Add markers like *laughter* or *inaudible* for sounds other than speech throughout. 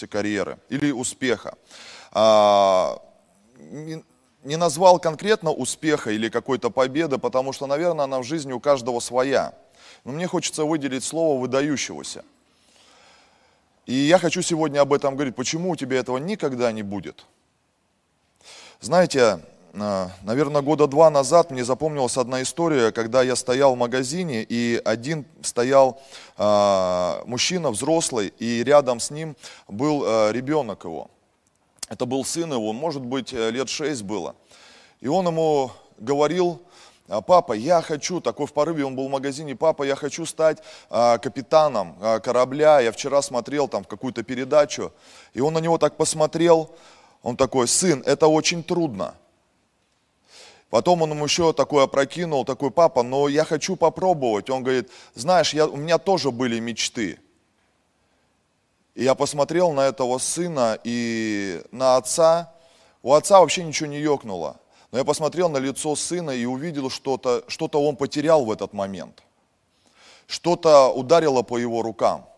добившийся карьеры или успеха. А, не назвал конкретно успеха или какой-то победы, потому что, наверное, она в жизни у каждого своя. Но мне хочется выделить слово выдающегося. И я хочу сегодня об этом говорить. Почему у тебя этого никогда не будет? Знаете, наверное, года два назад мне запомнилась одна история, когда я стоял в магазине, и один стоял э, мужчина взрослый, и рядом с ним был э, ребенок его. Это был сын его, может быть, э, лет шесть было. И он ему говорил, «А, папа, я хочу, такой в порыве он был в магазине, папа, я хочу стать а, капитаном а, корабля. Я вчера смотрел там какую-то передачу, и он на него так посмотрел, он такой, сын, это очень трудно. Потом он ему еще такой опрокинул, такой, папа, но я хочу попробовать. Он говорит, знаешь, я, у меня тоже были мечты. И я посмотрел на этого сына и на отца. У отца вообще ничего не ёкнуло. Но я посмотрел на лицо сына и увидел что-то, что-то он потерял в этот момент. Что-то ударило по его рукам.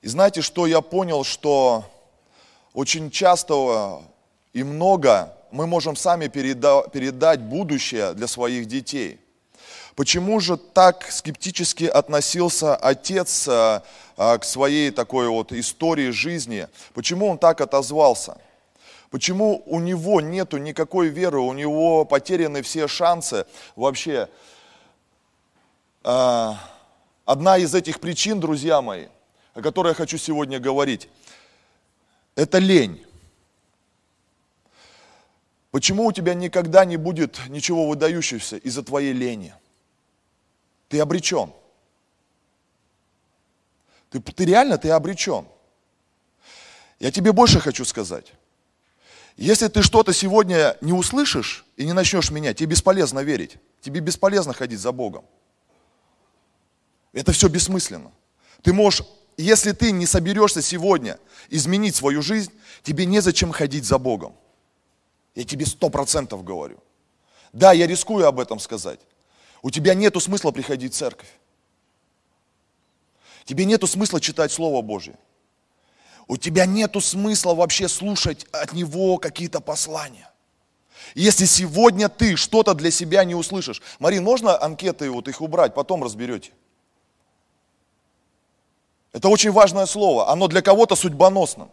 И знаете, что я понял, что очень часто и много мы можем сами передать будущее для своих детей. Почему же так скептически относился отец а, а, к своей такой вот истории жизни? Почему он так отозвался? Почему у него нету никакой веры, у него потеряны все шансы вообще? А, одна из этих причин, друзья мои, о которой я хочу сегодня говорить, это лень. Почему у тебя никогда не будет ничего выдающегося из-за твоей лени? Ты обречен. Ты, ты реально, ты обречен. Я тебе больше хочу сказать. Если ты что-то сегодня не услышишь и не начнешь менять, тебе бесполезно верить. Тебе бесполезно ходить за Богом. Это все бессмысленно. Ты можешь, если ты не соберешься сегодня изменить свою жизнь, тебе незачем ходить за Богом. Я тебе сто процентов говорю. Да, я рискую об этом сказать. У тебя нету смысла приходить в церковь. Тебе нету смысла читать Слово Божье. У тебя нету смысла вообще слушать от Него какие-то послания. Если сегодня ты что-то для себя не услышишь, Марин, можно анкеты вот их убрать, потом разберете. Это очень важное слово, оно для кого-то судьбоносным.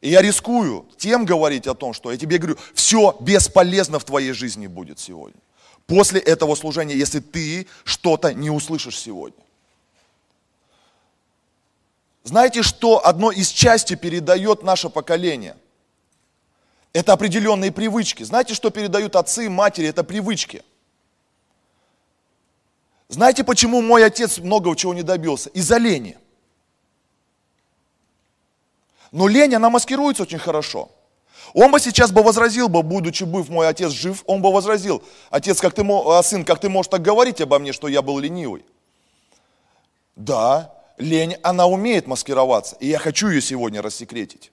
И я рискую тем говорить о том, что я тебе говорю, все бесполезно в твоей жизни будет сегодня. После этого служения, если ты что-то не услышишь сегодня. Знаете, что одно из части передает наше поколение? Это определенные привычки. Знаете, что передают отцы и матери? Это привычки. Знаете, почему мой отец многого чего не добился? Из-за лени. Но лень, она маскируется очень хорошо. Он бы сейчас бы возразил бы, будучи быв мой отец жив, он бы возразил, отец, как ты, а, сын, как ты можешь так говорить обо мне, что я был ленивый? Да, лень, она умеет маскироваться, и я хочу ее сегодня рассекретить.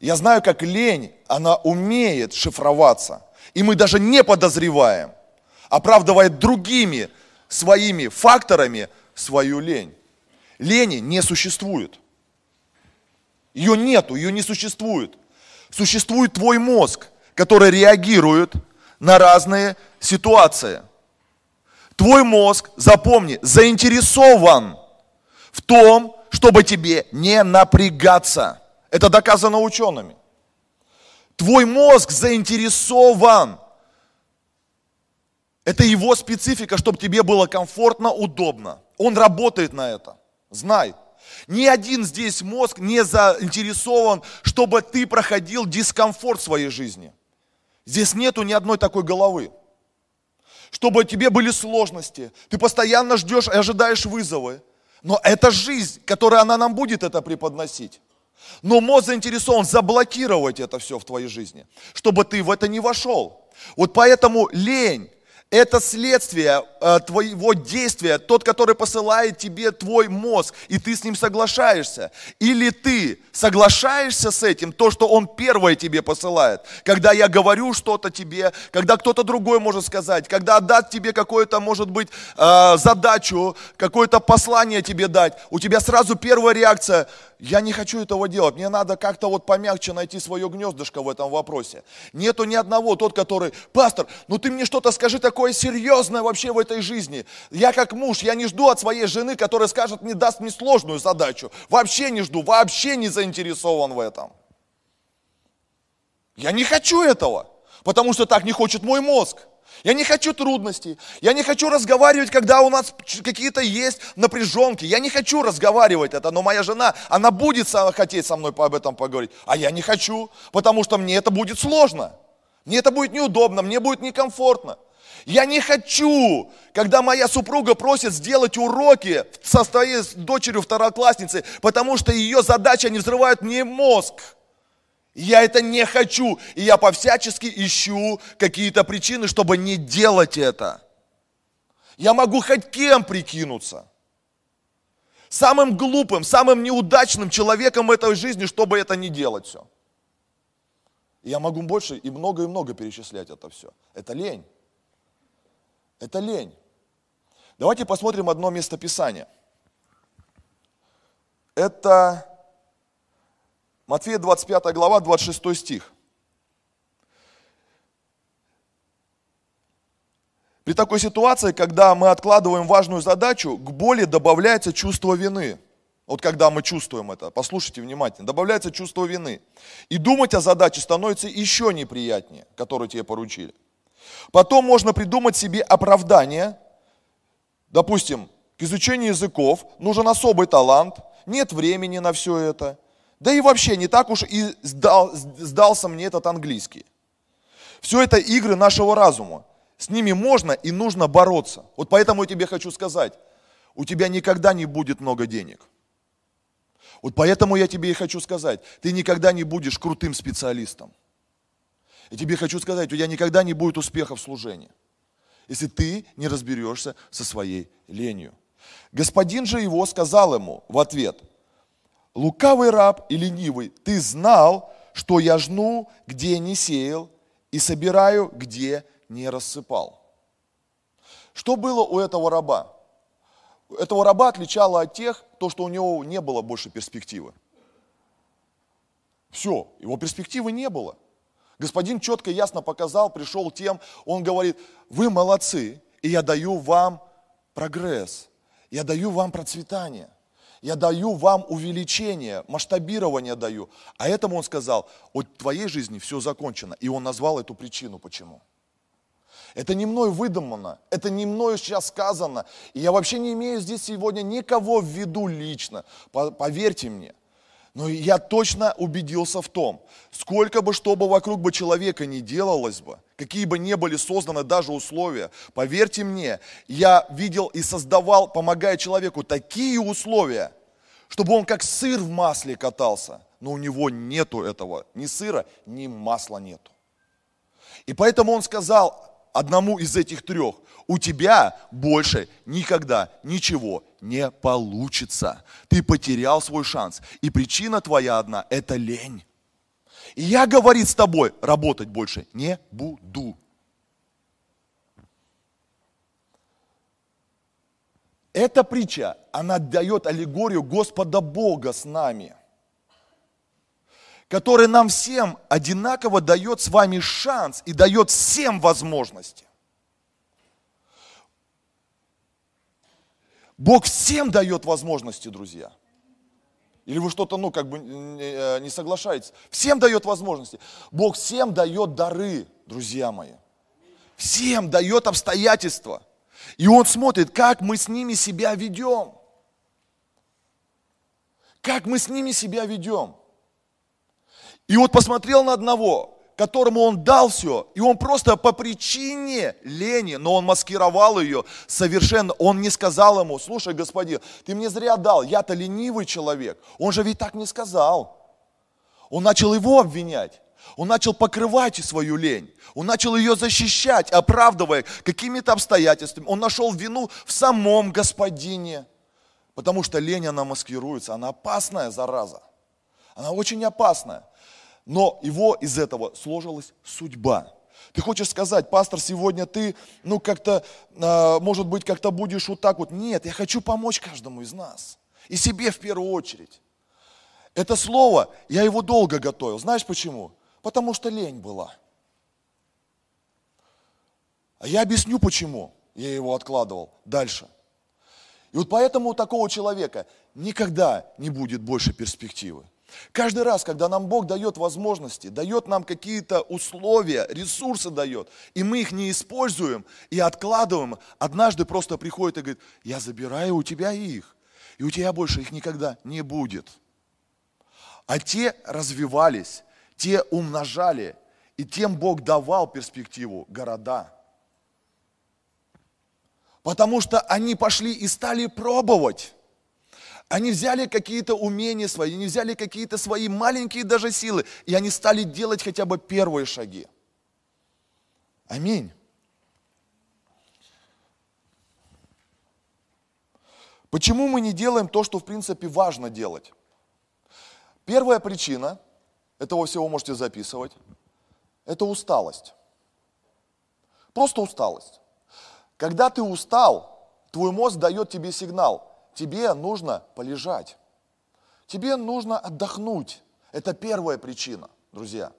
Я знаю, как лень, она умеет шифроваться, и мы даже не подозреваем, оправдывая другими своими факторами свою лень. Лени не существует. Ее нету, ее не существует. Существует твой мозг, который реагирует на разные ситуации. Твой мозг, запомни, заинтересован в том, чтобы тебе не напрягаться. Это доказано учеными. Твой мозг заинтересован. Это его специфика, чтобы тебе было комфортно, удобно. Он работает на это. Знай. Ни один здесь мозг не заинтересован, чтобы ты проходил дискомфорт в своей жизни. Здесь нету ни одной такой головы. Чтобы тебе были сложности. Ты постоянно ждешь и ожидаешь вызовы. Но это жизнь, которая она нам будет это преподносить. Но мозг заинтересован заблокировать это все в твоей жизни, чтобы ты в это не вошел. Вот поэтому лень Это следствие э, твоего действия, тот, который посылает тебе твой мозг, и ты с ним соглашаешься. Или ты соглашаешься с этим, то, что он первое тебе посылает. Когда я говорю что-то тебе, когда кто-то другой может сказать, когда отдать тебе какую-то, может быть, э, задачу, какое-то послание тебе дать, у тебя сразу первая реакция, я не хочу этого делать, мне надо как-то вот помягче найти свое гнездышко в этом вопросе. Нету ни одного, тот, который, пастор, ну ты мне что-то скажи такое серьезное вообще в этой жизни. Я как муж, я не жду от своей жены, которая скажет, мне даст мне сложную задачу. Вообще не жду, вообще не заинтересован в этом. Я не хочу этого, потому что так не хочет мой мозг. Я не хочу трудностей. Я не хочу разговаривать, когда у нас какие-то есть напряженки. Я не хочу разговаривать это, но моя жена, она будет хотеть со мной об этом поговорить. А я не хочу, потому что мне это будет сложно. Мне это будет неудобно, мне будет некомфортно. Я не хочу, когда моя супруга просит сделать уроки со своей дочерью второклассницы, потому что ее задача не взрывает мне мозг. Я это не хочу. И я по-всячески ищу какие-то причины, чтобы не делать это. Я могу хоть кем прикинуться. Самым глупым, самым неудачным человеком этой жизни, чтобы это не делать все. Я могу больше и много и много перечислять это все. Это лень. Это лень. Давайте посмотрим одно место Писания. Это Матфея 25 глава, 26 стих. При такой ситуации, когда мы откладываем важную задачу, к боли добавляется чувство вины. Вот когда мы чувствуем это, послушайте внимательно, добавляется чувство вины. И думать о задаче становится еще неприятнее, которую тебе поручили. Потом можно придумать себе оправдание. Допустим, к изучению языков нужен особый талант, нет времени на все это – да и вообще не так уж и сдал, сдался мне этот английский. Все это игры нашего разума. С ними можно и нужно бороться. Вот поэтому я тебе хочу сказать, у тебя никогда не будет много денег. Вот поэтому я тебе и хочу сказать, ты никогда не будешь крутым специалистом. И тебе хочу сказать, у тебя никогда не будет успеха в служении, если ты не разберешься со своей ленью. Господин же его сказал ему в ответ, лукавый раб и ленивый, ты знал, что я жну, где не сеял, и собираю, где не рассыпал. Что было у этого раба? Этого раба отличало от тех, то, что у него не было больше перспективы. Все, его перспективы не было. Господин четко и ясно показал, пришел тем, он говорит, вы молодцы, и я даю вам прогресс, я даю вам процветание. Я даю вам увеличение, масштабирование даю. А этому он сказал, от твоей жизни все закончено. И он назвал эту причину, почему. Это не мной выдумано, это не мною сейчас сказано. И я вообще не имею здесь сегодня никого в виду лично. Поверьте мне. Но я точно убедился в том, сколько бы, что бы вокруг бы человека не делалось бы, какие бы ни были созданы даже условия, поверьте мне, я видел и создавал, помогая человеку, такие условия, чтобы он как сыр в масле катался, но у него нету этого, ни сыра, ни масла нету. И поэтому он сказал одному из этих трех, у тебя больше никогда ничего не получится. Ты потерял свой шанс. И причина твоя одна – это лень. И я, говорит с тобой, работать больше не буду. Эта притча, она дает аллегорию Господа Бога с нами, который нам всем одинаково дает с вами шанс и дает всем возможности. Бог всем дает возможности, друзья. Или вы что-то, ну, как бы э, не соглашаетесь? Всем дает возможности. Бог всем дает дары, друзья мои. Всем дает обстоятельства. И Он смотрит, как мы с ними себя ведем. Как мы с ними себя ведем. И вот посмотрел на одного, которому он дал все, и он просто по причине лени, но он маскировал ее совершенно, он не сказал ему, слушай, господин, ты мне зря дал, я-то ленивый человек. Он же ведь так не сказал. Он начал его обвинять. Он начал покрывать свою лень. Он начал ее защищать, оправдывая какими-то обстоятельствами. Он нашел вину в самом Господине. Потому что лень, она маскируется. Она опасная зараза. Она очень опасная. Но его из этого сложилась судьба. Ты хочешь сказать, пастор, сегодня ты, ну, как-то, э, может быть, как-то будешь вот так вот. Нет, я хочу помочь каждому из нас. И себе в первую очередь. Это слово, я его долго готовил. Знаешь почему? Потому что лень была. А я объясню, почему я его откладывал дальше. И вот поэтому у такого человека никогда не будет больше перспективы. Каждый раз, когда нам Бог дает возможности, дает нам какие-то условия, ресурсы дает, и мы их не используем и откладываем, однажды просто приходит и говорит, я забираю у тебя их, и у тебя больше их никогда не будет. А те развивались, те умножали, и тем Бог давал перспективу города. Потому что они пошли и стали пробовать. Они взяли какие-то умения свои, они взяли какие-то свои маленькие даже силы, и они стали делать хотя бы первые шаги. Аминь. Почему мы не делаем то, что в принципе важно делать? Первая причина, этого всего можете записывать, это усталость. Просто усталость. Когда ты устал, твой мозг дает тебе сигнал, тебе нужно полежать. Тебе нужно отдохнуть. Это первая причина, друзья.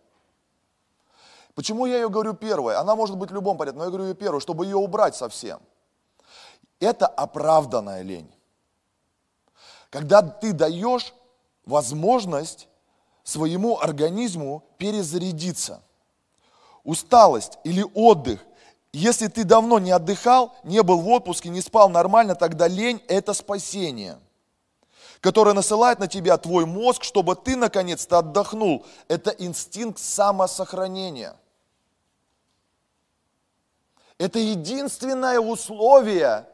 Почему я ее говорю первой? Она может быть в любом порядке, но я говорю ее первой, чтобы ее убрать совсем. Это оправданная лень. Когда ты даешь возможность своему организму перезарядиться. Усталость или отдых если ты давно не отдыхал, не был в отпуске, не спал нормально, тогда лень – это спасение, которое насылает на тебя твой мозг, чтобы ты наконец-то отдохнул. Это инстинкт самосохранения. Это единственное условие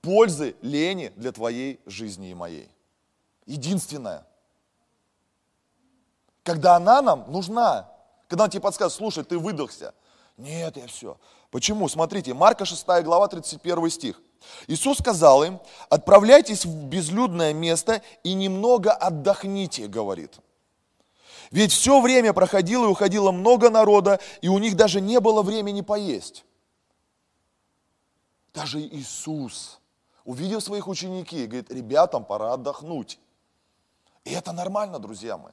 пользы лени для твоей жизни и моей. Единственное. Когда она нам нужна, когда она тебе подсказывает, слушай, ты выдохся. Нет, я все. Почему? Смотрите, Марка 6 глава, 31 стих. Иисус сказал им, отправляйтесь в безлюдное место и немного отдохните, говорит. Ведь все время проходило и уходило много народа, и у них даже не было времени поесть. Даже Иисус, увидев своих учеников, говорит, ребятам пора отдохнуть. И это нормально, друзья мои,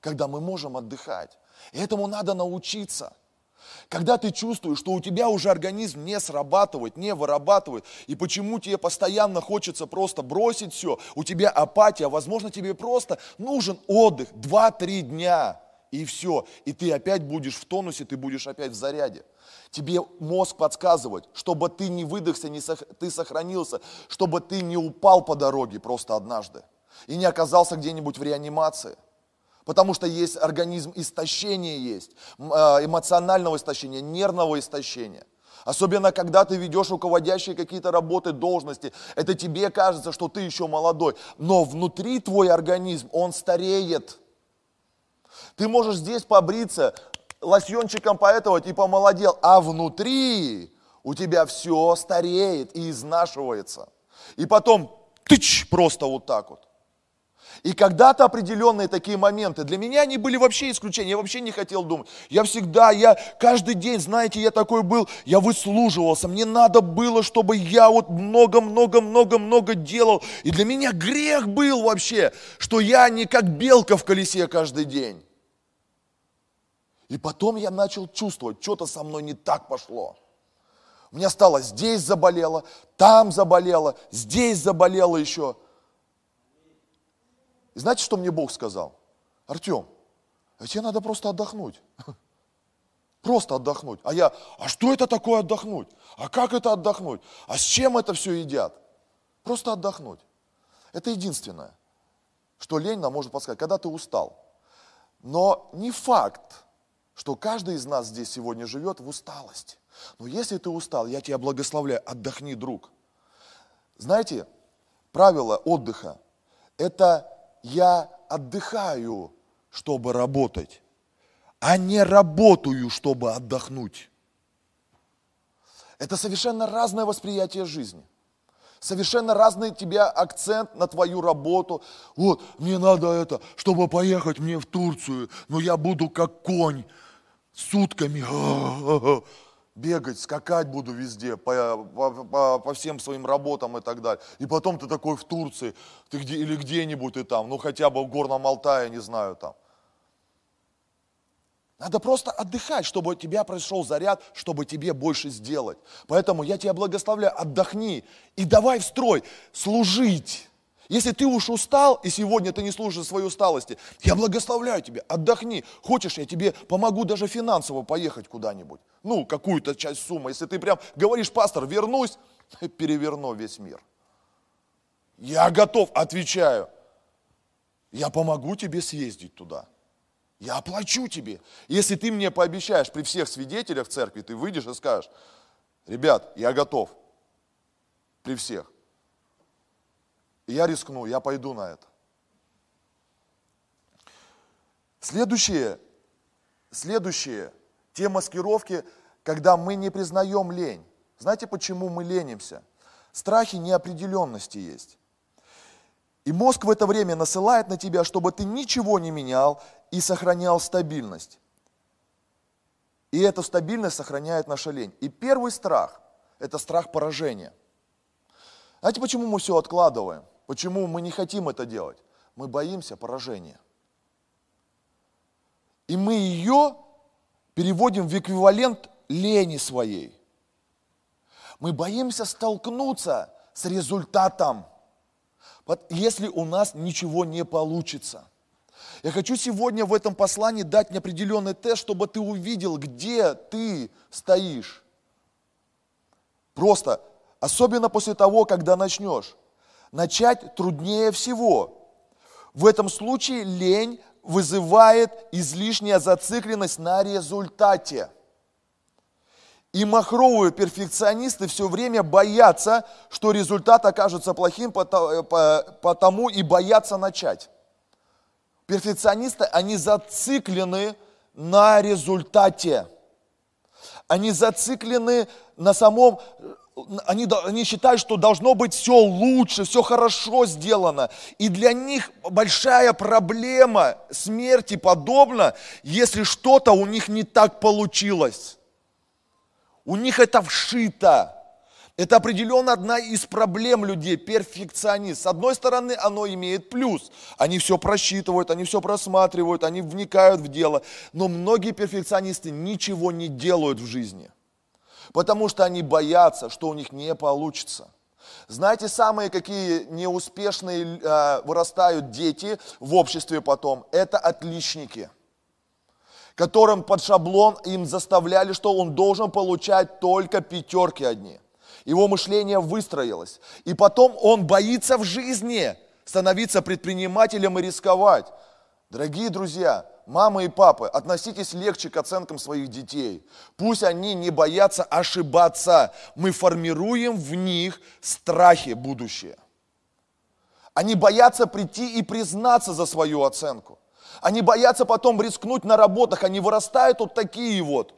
когда мы можем отдыхать. И этому надо научиться – когда ты чувствуешь, что у тебя уже организм не срабатывает, не вырабатывает, и почему тебе постоянно хочется просто бросить все, у тебя апатия, возможно, тебе просто нужен отдых 2-3 дня, и все, и ты опять будешь в тонусе, ты будешь опять в заряде. Тебе мозг подсказывает, чтобы ты не выдохся, не сох... ты сохранился, чтобы ты не упал по дороге просто однажды и не оказался где-нибудь в реанимации. Потому что есть организм истощения есть, а, эмоционального истощения, нервного истощения. Особенно, когда ты ведешь руководящие какие-то работы, должности, это тебе кажется, что ты еще молодой, но внутри твой организм, он стареет. Ты можешь здесь побриться, лосьончиком поэтовать и помолодел, а внутри у тебя все стареет и изнашивается. И потом тыч просто вот так вот. И когда-то определенные такие моменты, для меня они были вообще исключением, я вообще не хотел думать. Я всегда, я каждый день, знаете, я такой был, я выслуживался, мне надо было, чтобы я вот много-много-много-много делал. И для меня грех был вообще, что я не как белка в колесе каждый день. И потом я начал чувствовать, что-то со мной не так пошло. У меня стало здесь заболело, там заболело, здесь заболело еще – и знаете, что мне Бог сказал? Артем, а тебе надо просто отдохнуть. *laughs* Просто отдохнуть. А я, а что это такое отдохнуть? А как это отдохнуть? А с чем это все едят? Просто отдохнуть. Это единственное, что лень нам может подсказать, когда ты устал. Но не факт, что каждый из нас здесь сегодня живет в усталости. Но если ты устал, я тебя благословляю, отдохни, друг. Знаете, правило отдыха – это я отдыхаю, чтобы работать. а не работаю, чтобы отдохнуть. Это совершенно разное восприятие жизни. Совершенно разный тебя акцент на твою работу. Вот, мне надо это, чтобы поехать мне в Турцию, но я буду как конь сутками *laughs* бегать, скакать буду везде, по, по, по, всем своим работам и так далее. И потом ты такой в Турции, ты где, или где-нибудь ты там, ну хотя бы в Горном Алтае, не знаю, там. Надо просто отдыхать, чтобы у тебя произошел заряд, чтобы тебе больше сделать. Поэтому я тебя благословляю, отдохни и давай в строй служить. Если ты уж устал, и сегодня ты не служишь своей усталости, я благословляю тебя, отдохни. Хочешь, я тебе помогу даже финансово поехать куда-нибудь. Ну, какую-то часть суммы. Если ты прям говоришь, пастор, вернусь, *laughs* переверну весь мир. Я готов, отвечаю. Я помогу тебе съездить туда. Я оплачу тебе. Если ты мне пообещаешь при всех свидетелях в церкви, ты выйдешь и скажешь, ребят, я готов. При всех. Я рискну, я пойду на это. Следующее, следующее, те маскировки, когда мы не признаем лень. Знаете, почему мы ленимся? Страхи неопределенности есть. И мозг в это время насылает на тебя, чтобы ты ничего не менял и сохранял стабильность. И эта стабильность сохраняет наша лень. И первый страх – это страх поражения. Знаете, почему мы все откладываем? Почему мы не хотим это делать? Мы боимся поражения. И мы ее переводим в эквивалент лени своей. Мы боимся столкнуться с результатом, если у нас ничего не получится. Я хочу сегодня в этом послании дать неопределенный тест, чтобы ты увидел, где ты стоишь. Просто, особенно после того, когда начнешь начать труднее всего. В этом случае лень вызывает излишняя зацикленность на результате. И махровые перфекционисты все время боятся, что результат окажется плохим, потому и боятся начать. Перфекционисты, они зациклены на результате. Они зациклены на самом они, они считают, что должно быть все лучше, все хорошо сделано. И для них большая проблема смерти подобна, если что-то у них не так получилось. У них это вшито. Это определенно одна из проблем людей, перфекционист. С одной стороны, оно имеет плюс. Они все просчитывают, они все просматривают, они вникают в дело. Но многие перфекционисты ничего не делают в жизни потому что они боятся, что у них не получится. Знаете, самые какие неуспешные э, вырастают дети в обществе потом, это отличники, которым под шаблон им заставляли, что он должен получать только пятерки одни. Его мышление выстроилось. И потом он боится в жизни становиться предпринимателем и рисковать. Дорогие друзья, мамы и папы, относитесь легче к оценкам своих детей. Пусть они не боятся ошибаться. Мы формируем в них страхи будущее. Они боятся прийти и признаться за свою оценку. Они боятся потом рискнуть на работах. Они вырастают вот такие вот.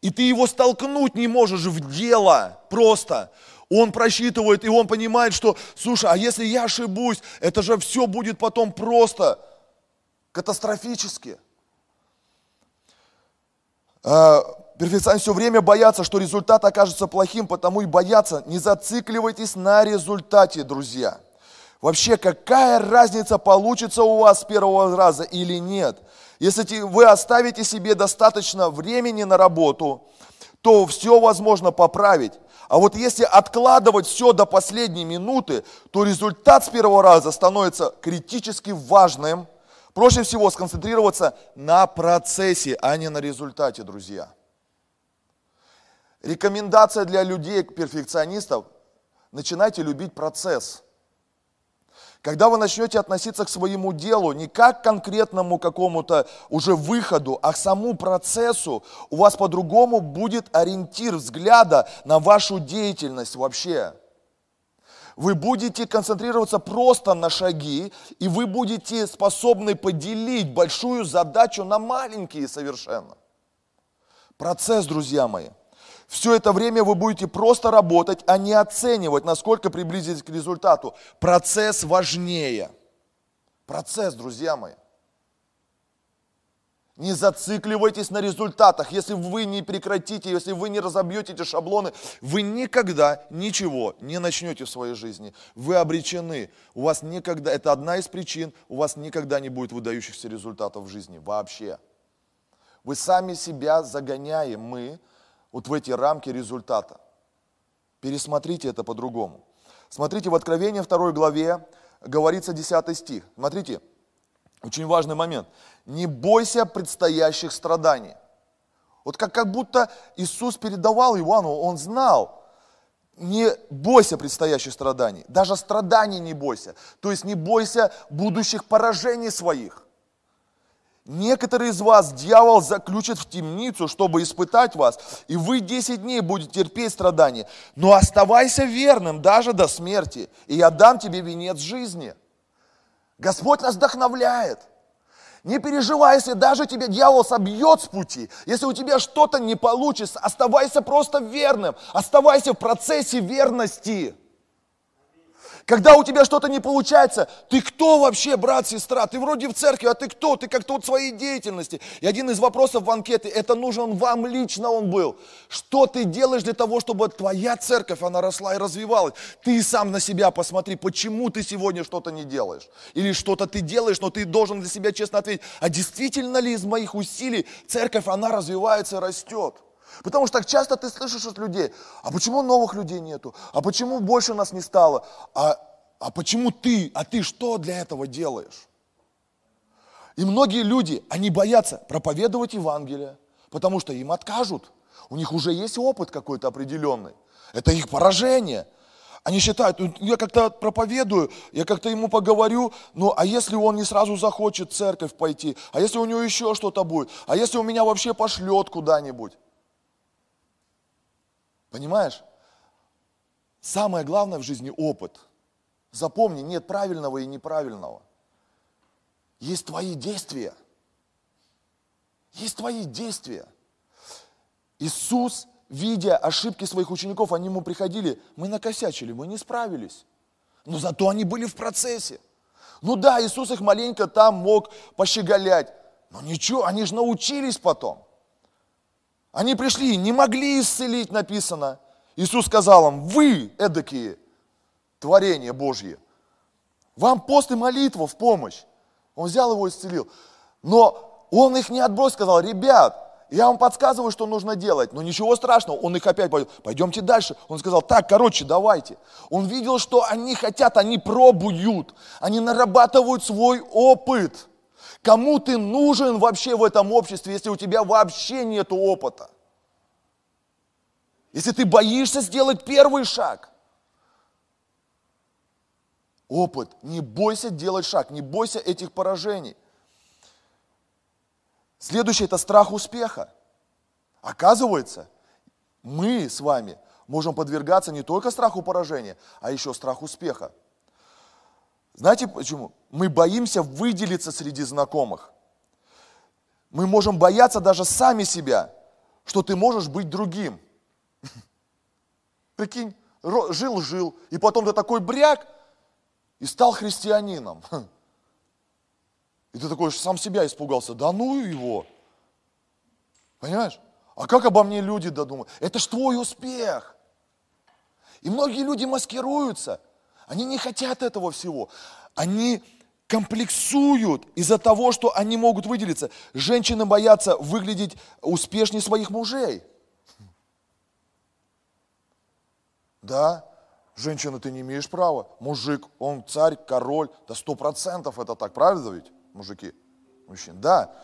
И ты его столкнуть не можешь в дело просто. Он просчитывает, и он понимает, что, слушай, а если я ошибусь, это же все будет потом просто катастрофически. А, перфекционисты все время боятся, что результат окажется плохим, потому и боятся. Не зацикливайтесь на результате, друзья. Вообще, какая разница, получится у вас с первого раза или нет? Если вы оставите себе достаточно времени на работу, то все возможно поправить. А вот если откладывать все до последней минуты, то результат с первого раза становится критически важным – Проще всего сконцентрироваться на процессе, а не на результате, друзья. Рекомендация для людей, перфекционистов, начинайте любить процесс. Когда вы начнете относиться к своему делу не как к конкретному какому-то уже выходу, а к самому процессу, у вас по-другому будет ориентир взгляда на вашу деятельность вообще. Вы будете концентрироваться просто на шаги, и вы будете способны поделить большую задачу на маленькие совершенно. Процесс, друзья мои. Все это время вы будете просто работать, а не оценивать, насколько приблизились к результату. Процесс важнее. Процесс, друзья мои. Не зацикливайтесь на результатах. Если вы не прекратите, если вы не разобьете эти шаблоны, вы никогда ничего не начнете в своей жизни. Вы обречены. У вас никогда, это одна из причин, у вас никогда не будет выдающихся результатов в жизни вообще. Вы сами себя загоняем, мы, вот в эти рамки результата. Пересмотрите это по-другому. Смотрите, в Откровении 2 главе говорится 10 стих. Смотрите, очень важный момент. Не бойся предстоящих страданий. Вот как, как будто Иисус передавал Иоанну, он знал, не бойся предстоящих страданий, даже страданий не бойся. То есть не бойся будущих поражений своих. Некоторые из вас дьявол заключит в темницу, чтобы испытать вас, и вы 10 дней будете терпеть страдания. Но оставайся верным даже до смерти, и я дам тебе венец жизни. Господь нас вдохновляет. Не переживай, если даже тебя дьявол собьет с пути, если у тебя что-то не получится, оставайся просто верным, оставайся в процессе верности. Когда у тебя что-то не получается, ты кто вообще, брат, сестра? Ты вроде в церкви, а ты кто? Ты как-то вот своей деятельности. И один из вопросов в анкете, это нужен вам лично он был. Что ты делаешь для того, чтобы твоя церковь, она росла и развивалась? Ты сам на себя посмотри, почему ты сегодня что-то не делаешь? Или что-то ты делаешь, но ты должен для себя честно ответить, а действительно ли из моих усилий церковь, она развивается и растет? Потому что так часто ты слышишь от людей, а почему новых людей нету? А почему больше нас не стало? А, а почему ты? А ты что для этого делаешь? И многие люди, они боятся проповедовать Евангелие, потому что им откажут. У них уже есть опыт какой-то определенный. Это их поражение. Они считают, «Ну, я как-то проповедую, я как-то ему поговорю, ну а если он не сразу захочет в церковь пойти, а если у него еще что-то будет, а если у меня вообще пошлет куда-нибудь? Понимаешь? Самое главное в жизни опыт. Запомни, нет правильного и неправильного. Есть твои действия. Есть твои действия. Иисус, видя ошибки своих учеников, они ему приходили, мы накосячили, мы не справились. Но зато они были в процессе. Ну да, Иисус их маленько там мог пощеголять. Но ничего, они же научились потом. Они пришли, не могли исцелить, написано. Иисус сказал им, вы эдакие творения Божьи. Вам пост и молитва в помощь. Он взял его и исцелил. Но он их не отбросил, сказал, ребят, я вам подсказываю, что нужно делать, но ничего страшного, он их опять пойдет, пойдемте дальше. Он сказал, так, короче, давайте. Он видел, что они хотят, они пробуют, они нарабатывают свой опыт. Кому ты нужен вообще в этом обществе, если у тебя вообще нет опыта? Если ты боишься сделать первый шаг. Опыт. Не бойся делать шаг, не бойся этих поражений. Следующее – это страх успеха. Оказывается, мы с вами можем подвергаться не только страху поражения, а еще страху успеха. Знаете почему? Мы боимся выделиться среди знакомых. Мы можем бояться даже сами себя, что ты можешь быть другим. Прикинь, жил-жил, и потом ты такой бряк, и стал христианином. И ты такой сам себя испугался, да ну его. Понимаешь? А как обо мне люди додумают? Это ж твой успех. И многие люди маскируются – они не хотят этого всего. Они комплексуют из-за того, что они могут выделиться. Женщины боятся выглядеть успешнее своих мужей. Да, женщина, ты не имеешь права. Мужик, он царь, король. Да сто процентов это так, правда ведь, мужики? Мужчин, да.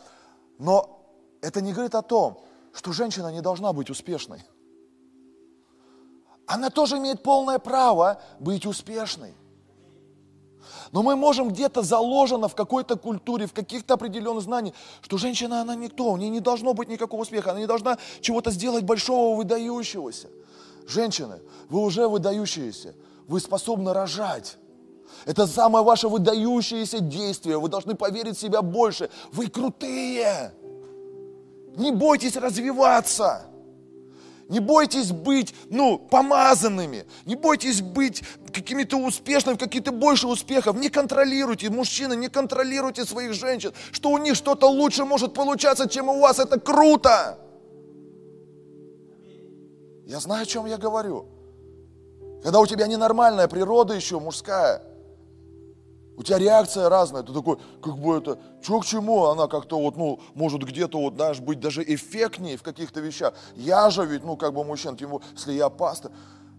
Но это не говорит о том, что женщина не должна быть успешной она тоже имеет полное право быть успешной. Но мы можем где-то заложено в какой-то культуре, в каких-то определенных знаниях, что женщина, она никто, у нее не должно быть никакого успеха, она не должна чего-то сделать большого, выдающегося. Женщины, вы уже выдающиеся, вы способны рожать. Это самое ваше выдающееся действие. Вы должны поверить в себя больше. Вы крутые. Не бойтесь развиваться. Не бойтесь быть, ну, помазанными. Не бойтесь быть какими-то успешными, какие-то больше успехов. Не контролируйте, мужчины, не контролируйте своих женщин, что у них что-то лучше может получаться, чем у вас. Это круто. Я знаю, о чем я говорю. Когда у тебя ненормальная природа еще, мужская, у тебя реакция разная, ты такой, как бы это, что к чему, она как-то вот, ну, может где-то вот, знаешь, быть даже эффектнее в каких-то вещах. Я же ведь, ну, как бы мужчина, тем более, если я пастор,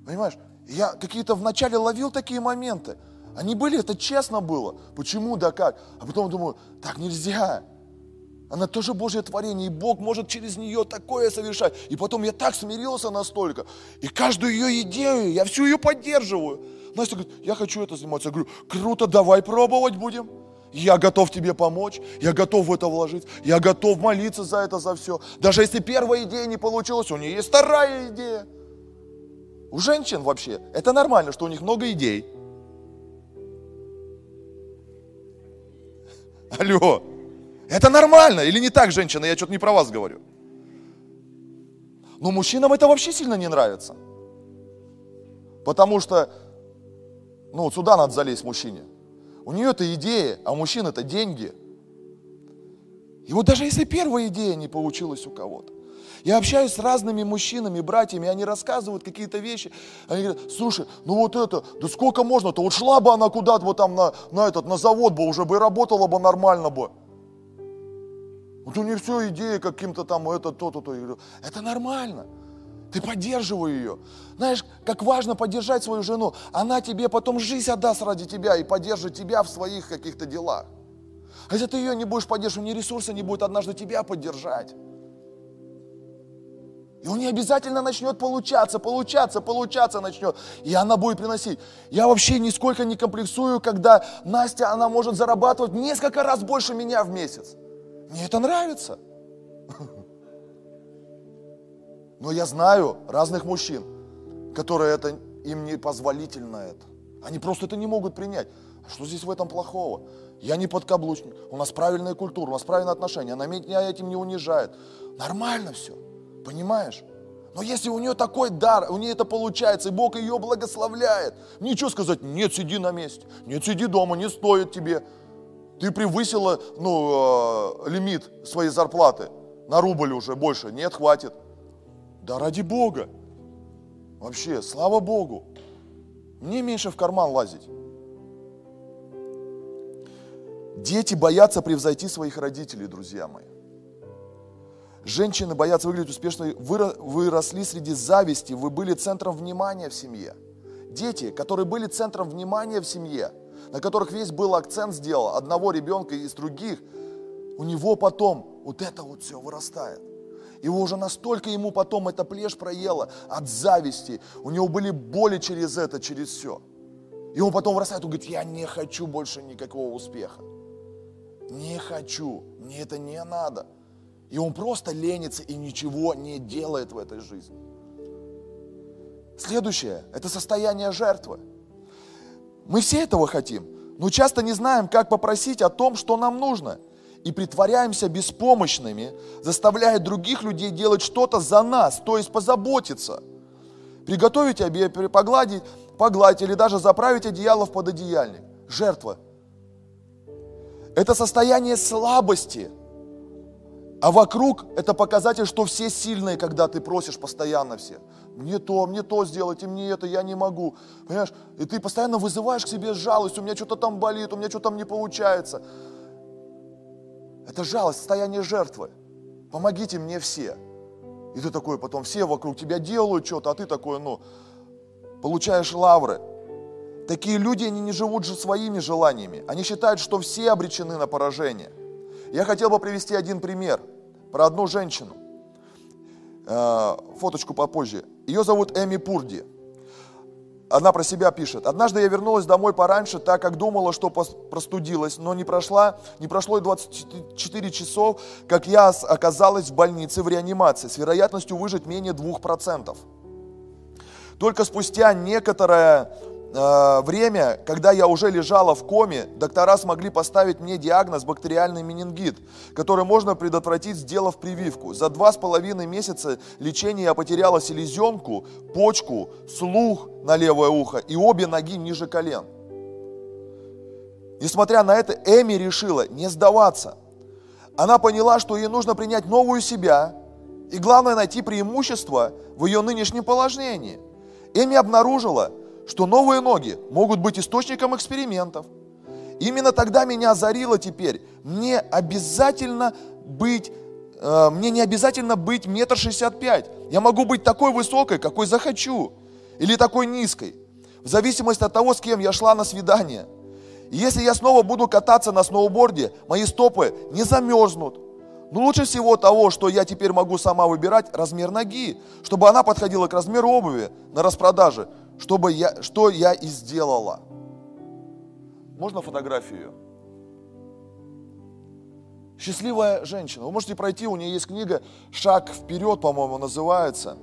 понимаешь, я какие-то вначале ловил такие моменты, они были, это честно было, почему, да как, а потом думаю, так нельзя, она тоже Божье творение, и Бог может через нее такое совершать. И потом я так смирился настолько. И каждую ее идею, я всю ее поддерживаю. Настя говорит, я хочу это заниматься. Я говорю, круто, давай пробовать будем. Я готов тебе помочь, я готов в это вложить, я готов молиться за это, за все. Даже если первая идея не получилась, у нее есть вторая идея. У женщин вообще это нормально, что у них много идей. Алло, это нормально или не так, женщина? Я что-то не про вас говорю. Но мужчинам это вообще сильно не нравится. Потому что ну, вот сюда надо залезть мужчине. У нее это идея, а у мужчин это деньги. И вот даже если первая идея не получилась у кого-то, я общаюсь с разными мужчинами, братьями, они рассказывают какие-то вещи. Они говорят, слушай, ну вот это, да сколько можно-то, вот шла бы она куда-то вот там на, на этот, на завод бы уже бы и работала бы нормально бы. Вот у нее все идеи каким-то там, это, то-то, то. Говорю, это нормально. Ты поддерживай ее. Знаешь, как важно поддержать свою жену. Она тебе потом жизнь отдаст ради тебя и поддержит тебя в своих каких-то делах. А если ты ее не будешь поддерживать, ни ресурса не будет однажды тебя поддержать. И он не обязательно начнет получаться, получаться, получаться начнет. И она будет приносить. Я вообще нисколько не комплексую, когда Настя, она может зарабатывать несколько раз больше меня в месяц. Мне это нравится. Но я знаю разных мужчин, которые это, им не позволительно это. Они просто это не могут принять. А что здесь в этом плохого? Я не подкаблучник, у нас правильная культура, у нас правильные отношения, она меня этим не унижает. Нормально все, понимаешь? Но если у нее такой дар, у нее это получается, и Бог ее благословляет, ничего сказать, нет, сиди на месте, нет, сиди дома, не стоит тебе. Ты превысила ну, э, лимит своей зарплаты на рубль уже больше, нет, хватит. Да ради Бога. Вообще, слава Богу. Мне меньше в карман лазить. Дети боятся превзойти своих родителей, друзья мои. Женщины боятся выглядеть успешной, вы росли среди зависти, вы были центром внимания в семье. Дети, которые были центром внимания в семье, на которых весь был акцент сделал, одного ребенка из других, у него потом вот это вот все вырастает. Его уже настолько ему потом эта плешь проела от зависти. У него были боли через это, через все. И он потом вырастает, он говорит, я не хочу больше никакого успеха. Не хочу, мне это не надо. И он просто ленится и ничего не делает в этой жизни. Следующее – это состояние жертвы. Мы все этого хотим, но часто не знаем, как попросить о том, что нам нужно – и притворяемся беспомощными, заставляя других людей делать что-то за нас, то есть позаботиться. Приготовить обед, погладить, погладить или даже заправить одеяло в пододеяльник. Жертва. Это состояние слабости. А вокруг это показатель, что все сильные, когда ты просишь постоянно все. Мне то, мне то сделайте, мне это, я не могу. Понимаешь? И ты постоянно вызываешь к себе жалость, у меня что-то там болит, у меня что-то там не получается. Это жалость, состояние жертвы. Помогите мне все. И ты такой, потом все вокруг тебя делают что-то, а ты такой, ну, получаешь лавры. Такие люди, они не живут же своими желаниями. Они считают, что все обречены на поражение. Я хотел бы привести один пример про одну женщину. Э, фоточку попозже. Ее зовут Эми Пурди. Она про себя пишет. «Однажды я вернулась домой пораньше, так как думала, что простудилась, но не, прошла, не прошло и 24 часов, как я оказалась в больнице в реанимации с вероятностью выжить менее 2%. Только спустя некоторое э, время, когда я уже лежала в коме, доктора смогли поставить мне диагноз бактериальный менингит, который можно предотвратить, сделав прививку. За два с половиной месяца лечения я потеряла селезенку, почку, слух на левое ухо и обе ноги ниже колен. Несмотря на это, Эми решила не сдаваться. Она поняла, что ей нужно принять новую себя и, главное, найти преимущество в ее нынешнем положении. Эми обнаружила, что новые ноги могут быть источником экспериментов. Именно тогда меня озарило теперь. Мне обязательно быть, э, мне не обязательно быть метр шестьдесят пять. Я могу быть такой высокой, какой захочу. Или такой низкой. В зависимости от того, с кем я шла на свидание – и если я снова буду кататься на сноуборде, мои стопы не замерзнут. Но лучше всего того, что я теперь могу сама выбирать, размер ноги, чтобы она подходила к размеру обуви на распродаже, чтобы я, что я и сделала. Можно фотографию? Счастливая женщина. Вы можете пройти, у нее есть книга «Шаг вперед», по-моему, называется.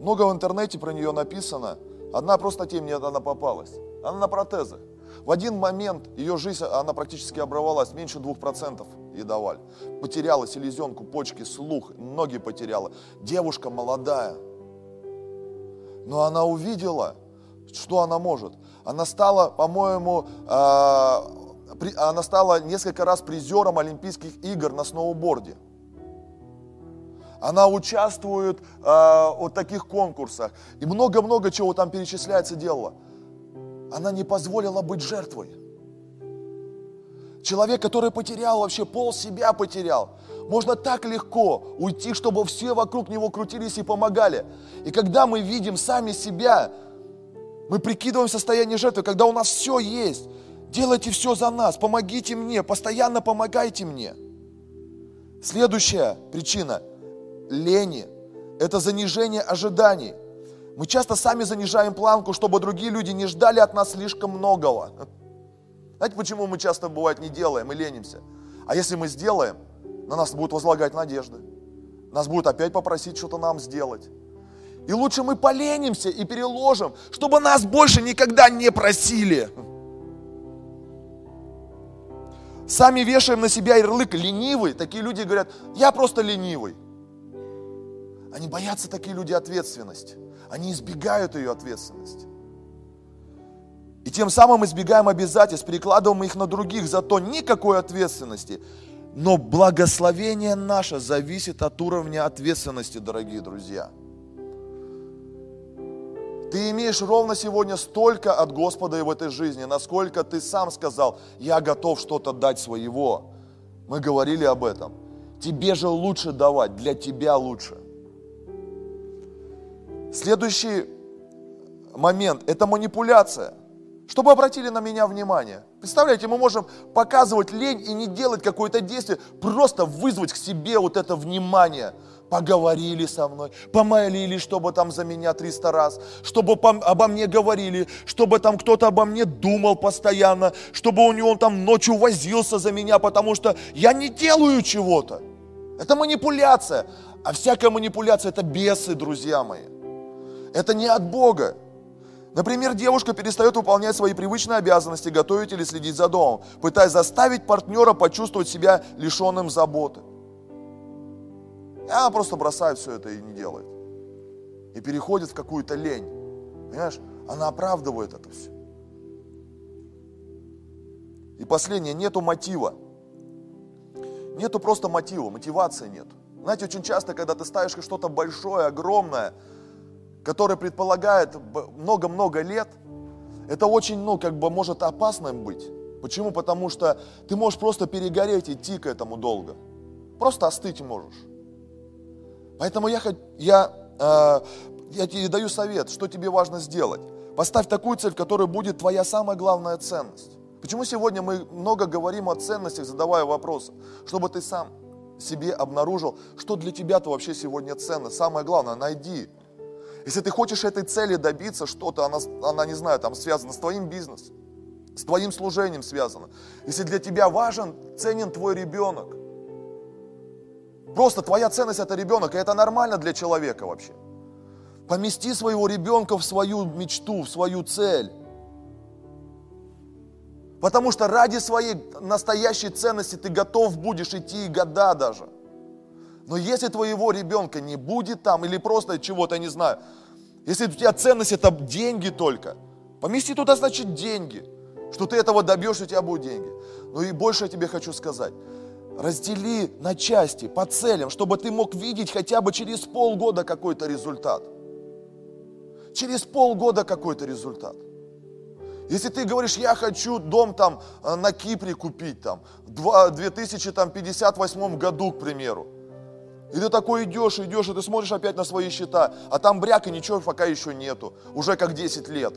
Много в интернете про нее написано. Одна просто тем мне она попалась. Она на протезах. В один момент ее жизнь, она практически оборвалась, меньше двух процентов ей давали. Потеряла селезенку, почки, слух, ноги потеряла. Девушка молодая. Но она увидела, что она может. Она стала, по-моему, э, она стала несколько раз призером Олимпийских игр на сноуборде. Она участвует э, в таких конкурсах. И много-много чего там перечисляется делала она не позволила быть жертвой. Человек, который потерял вообще пол себя потерял. Можно так легко уйти, чтобы все вокруг него крутились и помогали. И когда мы видим сами себя, мы прикидываем состояние жертвы, когда у нас все есть. Делайте все за нас, помогите мне, постоянно помогайте мне. Следующая причина лени – это занижение ожиданий. Мы часто сами занижаем планку, чтобы другие люди не ждали от нас слишком многого. *laughs* Знаете, почему мы часто, бывает, не делаем и ленимся? А если мы сделаем, на нас будут возлагать надежды. Нас будут опять попросить что-то нам сделать. И лучше мы поленимся и переложим, чтобы нас больше никогда не просили. Сами вешаем на себя ярлык ленивый. Такие люди говорят, я просто ленивый. Они боятся такие люди ответственности. Они избегают ее ответственности. И тем самым избегаем обязательств, перекладываем их на других, зато никакой ответственности. Но благословение наше зависит от уровня ответственности, дорогие друзья. Ты имеешь ровно сегодня столько от Господа и в этой жизни, насколько ты сам сказал, я готов что-то дать своего. Мы говорили об этом. Тебе же лучше давать, для тебя лучше. Следующий момент – это манипуляция. Чтобы обратили на меня внимание. Представляете, мы можем показывать лень и не делать какое-то действие, просто вызвать к себе вот это внимание. Поговорили со мной, помолили, чтобы там за меня 300 раз, чтобы обо мне говорили, чтобы там кто-то обо мне думал постоянно, чтобы у него там ночью возился за меня, потому что я не делаю чего-то. Это манипуляция. А всякая манипуляция – это бесы, друзья мои. Это не от Бога. Например, девушка перестает выполнять свои привычные обязанности, готовить или следить за домом, пытаясь заставить партнера почувствовать себя лишенным заботы. И она просто бросает все это и не делает. И переходит в какую-то лень. Понимаешь? Она оправдывает это все. И последнее, нету мотива. Нету просто мотива, мотивации нет. Знаете, очень часто, когда ты ставишь что-то большое, огромное – который предполагает много-много лет, это очень, ну, как бы может опасным быть. Почему? Потому что ты можешь просто перегореть, идти к этому долго. Просто остыть можешь. Поэтому я, я, э, я тебе даю совет, что тебе важно сделать. Поставь такую цель, которая будет твоя самая главная ценность. Почему сегодня мы много говорим о ценностях, задавая вопросы? Чтобы ты сам себе обнаружил, что для тебя-то вообще сегодня ценно. Самое главное, найди если ты хочешь этой цели добиться, что-то, она, она, не знаю, там связана с твоим бизнесом, с твоим служением связано. Если для тебя важен, ценен твой ребенок, просто твоя ценность это ребенок, и это нормально для человека вообще. Помести своего ребенка в свою мечту, в свою цель. Потому что ради своей настоящей ценности ты готов будешь идти года даже. Но если твоего ребенка не будет там, или просто чего-то, не знаю, если у тебя ценность это деньги только, помести туда, значит, деньги. Что ты этого добьешься, у тебя будут деньги. Ну и больше я тебе хочу сказать. Раздели на части, по целям, чтобы ты мог видеть хотя бы через полгода какой-то результат. Через полгода какой-то результат. Если ты говоришь, я хочу дом там э, на Кипре купить там, в 2058 году, к примеру, и ты такой идешь, идешь, и ты смотришь опять на свои счета, а там бряк и ничего пока еще нету, уже как 10 лет.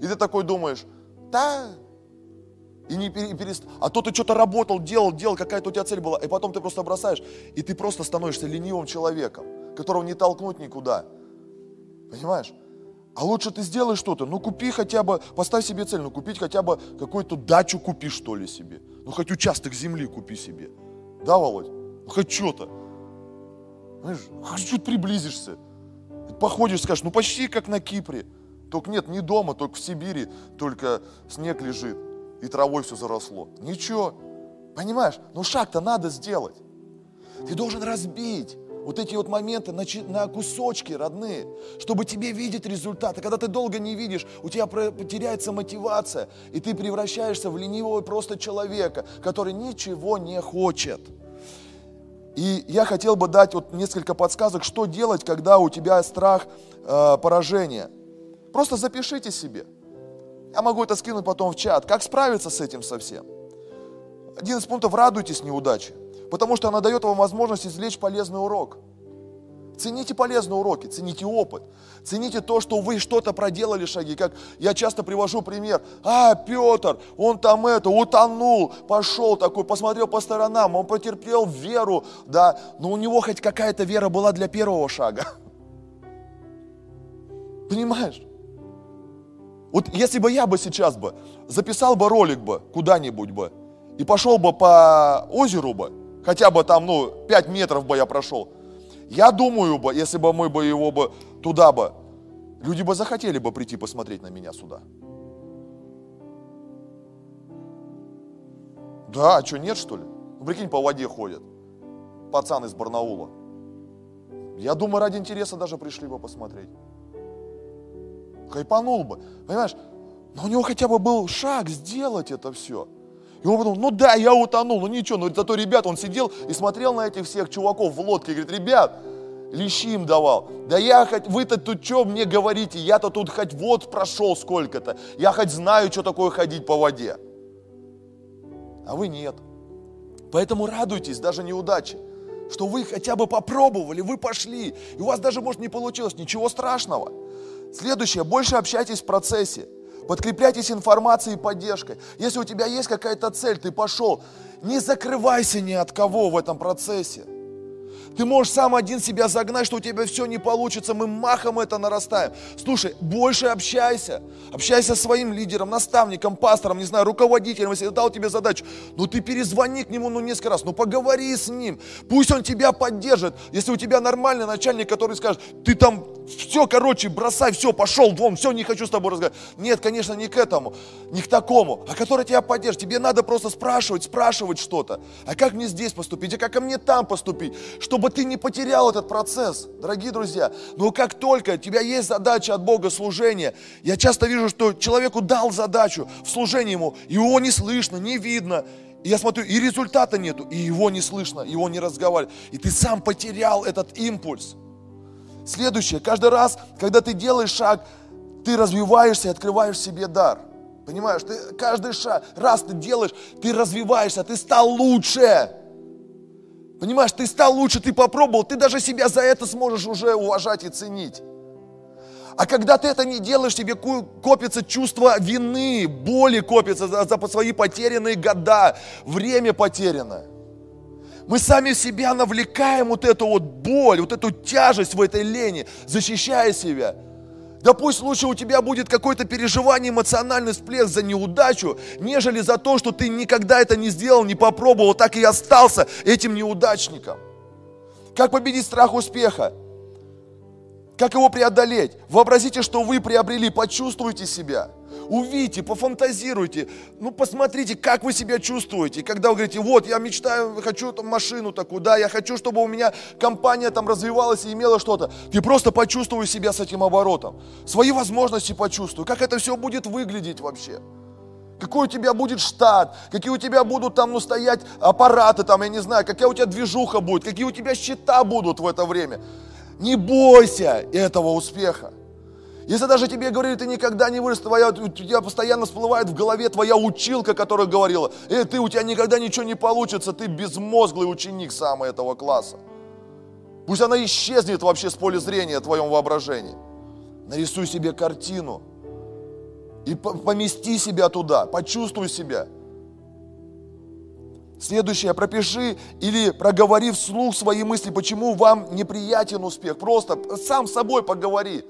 И ты такой думаешь, да, и не перест... А то ты что-то работал, делал, делал, какая-то у тебя цель была, и потом ты просто бросаешь, и ты просто становишься ленивым человеком, которого не толкнуть никуда. Понимаешь? А лучше ты сделай что-то, ну купи хотя бы, поставь себе цель, ну купить хотя бы какую-то дачу купи что ли себе. Ну хоть участок земли купи себе. Да, Володь? Ну хоть что-то. Знаешь, чуть приблизишься. Походишь, скажешь, ну почти как на Кипре. Только нет, не дома, только в Сибири, только снег лежит и травой все заросло. Ничего. Понимаешь? Ну шаг-то надо сделать. Ты должен разбить вот эти вот моменты на, на кусочки родные, чтобы тебе видеть результаты. Когда ты долго не видишь, у тебя потеряется мотивация, и ты превращаешься в ленивого просто человека, который ничего не хочет. И я хотел бы дать вот несколько подсказок, что делать, когда у тебя страх э, поражения. Просто запишите себе. Я могу это скинуть потом в чат. Как справиться с этим совсем? Один из пунктов – радуйтесь неудаче потому что она дает вам возможность извлечь полезный урок. Цените полезные уроки, цените опыт, цените то, что вы что-то проделали шаги. Как я часто привожу пример. А, Петр, он там это, утонул, пошел такой, посмотрел по сторонам, он потерпел веру, да, но у него хоть какая-то вера была для первого шага. Понимаешь? Вот если бы я бы сейчас бы записал бы ролик бы куда-нибудь бы и пошел бы по озеру бы, хотя бы там, ну, 5 метров бы я прошел. Я думаю бы, если бы мы бы его бы туда бы, люди бы захотели бы прийти посмотреть на меня сюда. Да, а что, нет, что ли? Ну, прикинь, по воде ходят. Пацан из Барнаула. Я думаю, ради интереса даже пришли бы посмотреть. Хайпанул бы. Понимаешь? Но у него хотя бы был шаг сделать это все. И он подумал, ну да, я утонул, ну ничего, но зато ребят, он сидел и смотрел на этих всех чуваков в лодке и говорит, ребят, лещи им давал. Да я хоть, вы-то тут что мне говорите, я-то тут хоть вот прошел сколько-то, я хоть знаю, что такое ходить по воде. А вы нет. Поэтому радуйтесь даже неудаче, что вы хотя бы попробовали, вы пошли, и у вас даже, может, не получилось, ничего страшного. Следующее, больше общайтесь в процессе. Подкрепляйтесь информацией и поддержкой. Если у тебя есть какая-то цель, ты пошел, не закрывайся ни от кого в этом процессе. Ты можешь сам один себя загнать, что у тебя все не получится, мы махом это нарастаем. Слушай, больше общайся. Общайся с своим лидером, наставником, пастором, не знаю, руководителем, если дал тебе задачу. Ну ты перезвони к нему ну несколько раз, ну поговори с ним. Пусть он тебя поддержит. Если у тебя нормальный начальник, который скажет, ты там все, короче, бросай, все, пошел вон, все, не хочу с тобой разговаривать. Нет, конечно, не к этому, не к такому, а который тебя поддержит. Тебе надо просто спрашивать, спрашивать что-то. А как мне здесь поступить, а как ко мне там поступить, чтобы ты не потерял этот процесс, дорогие друзья. Но как только у тебя есть задача от Бога служения, я часто вижу, что человеку дал задачу в служении ему, его не слышно, не видно, и я смотрю, и результата нету, и его не слышно, его не разговаривает. И ты сам потерял этот импульс. Следующее, каждый раз, когда ты делаешь шаг, ты развиваешься и открываешь себе дар. Понимаешь, ты каждый шаг, раз ты делаешь, ты развиваешься, ты стал лучше. Понимаешь, ты стал лучше, ты попробовал, ты даже себя за это сможешь уже уважать и ценить. А когда ты это не делаешь, тебе копится чувство вины, боли копится за, за свои потерянные года, время потерянное. Мы сами себя навлекаем вот эту вот боль, вот эту тяжесть в этой лени, защищая себя. Да пусть лучше у тебя будет какое-то переживание, эмоциональный всплеск за неудачу, нежели за то, что ты никогда это не сделал, не попробовал, так и остался этим неудачником. Как победить страх успеха? Как его преодолеть? Вообразите, что вы приобрели, почувствуйте себя. Увидите, пофантазируйте. Ну, посмотрите, как вы себя чувствуете. Когда вы говорите, вот, я мечтаю, хочу там машину такую, да, я хочу, чтобы у меня компания там развивалась и имела что-то. Ты просто почувствуй себя с этим оборотом. Свои возможности почувствуй. Как это все будет выглядеть вообще какой у тебя будет штат, какие у тебя будут там, ну, стоять аппараты, там, я не знаю, какая у тебя движуха будет, какие у тебя счета будут в это время. Не бойся этого успеха. Если даже тебе говорили, ты никогда не вырос, твоя, у тебя постоянно всплывает в голове твоя училка, которая говорила, э, ты, у тебя никогда ничего не получится, ты безмозглый ученик самый этого класса. Пусть она исчезнет вообще с поля зрения в твоем воображении. Нарисуй себе картину, и помести себя туда, почувствуй себя. Следующее, пропиши или проговори вслух свои мысли, почему вам неприятен успех. Просто сам с собой поговори.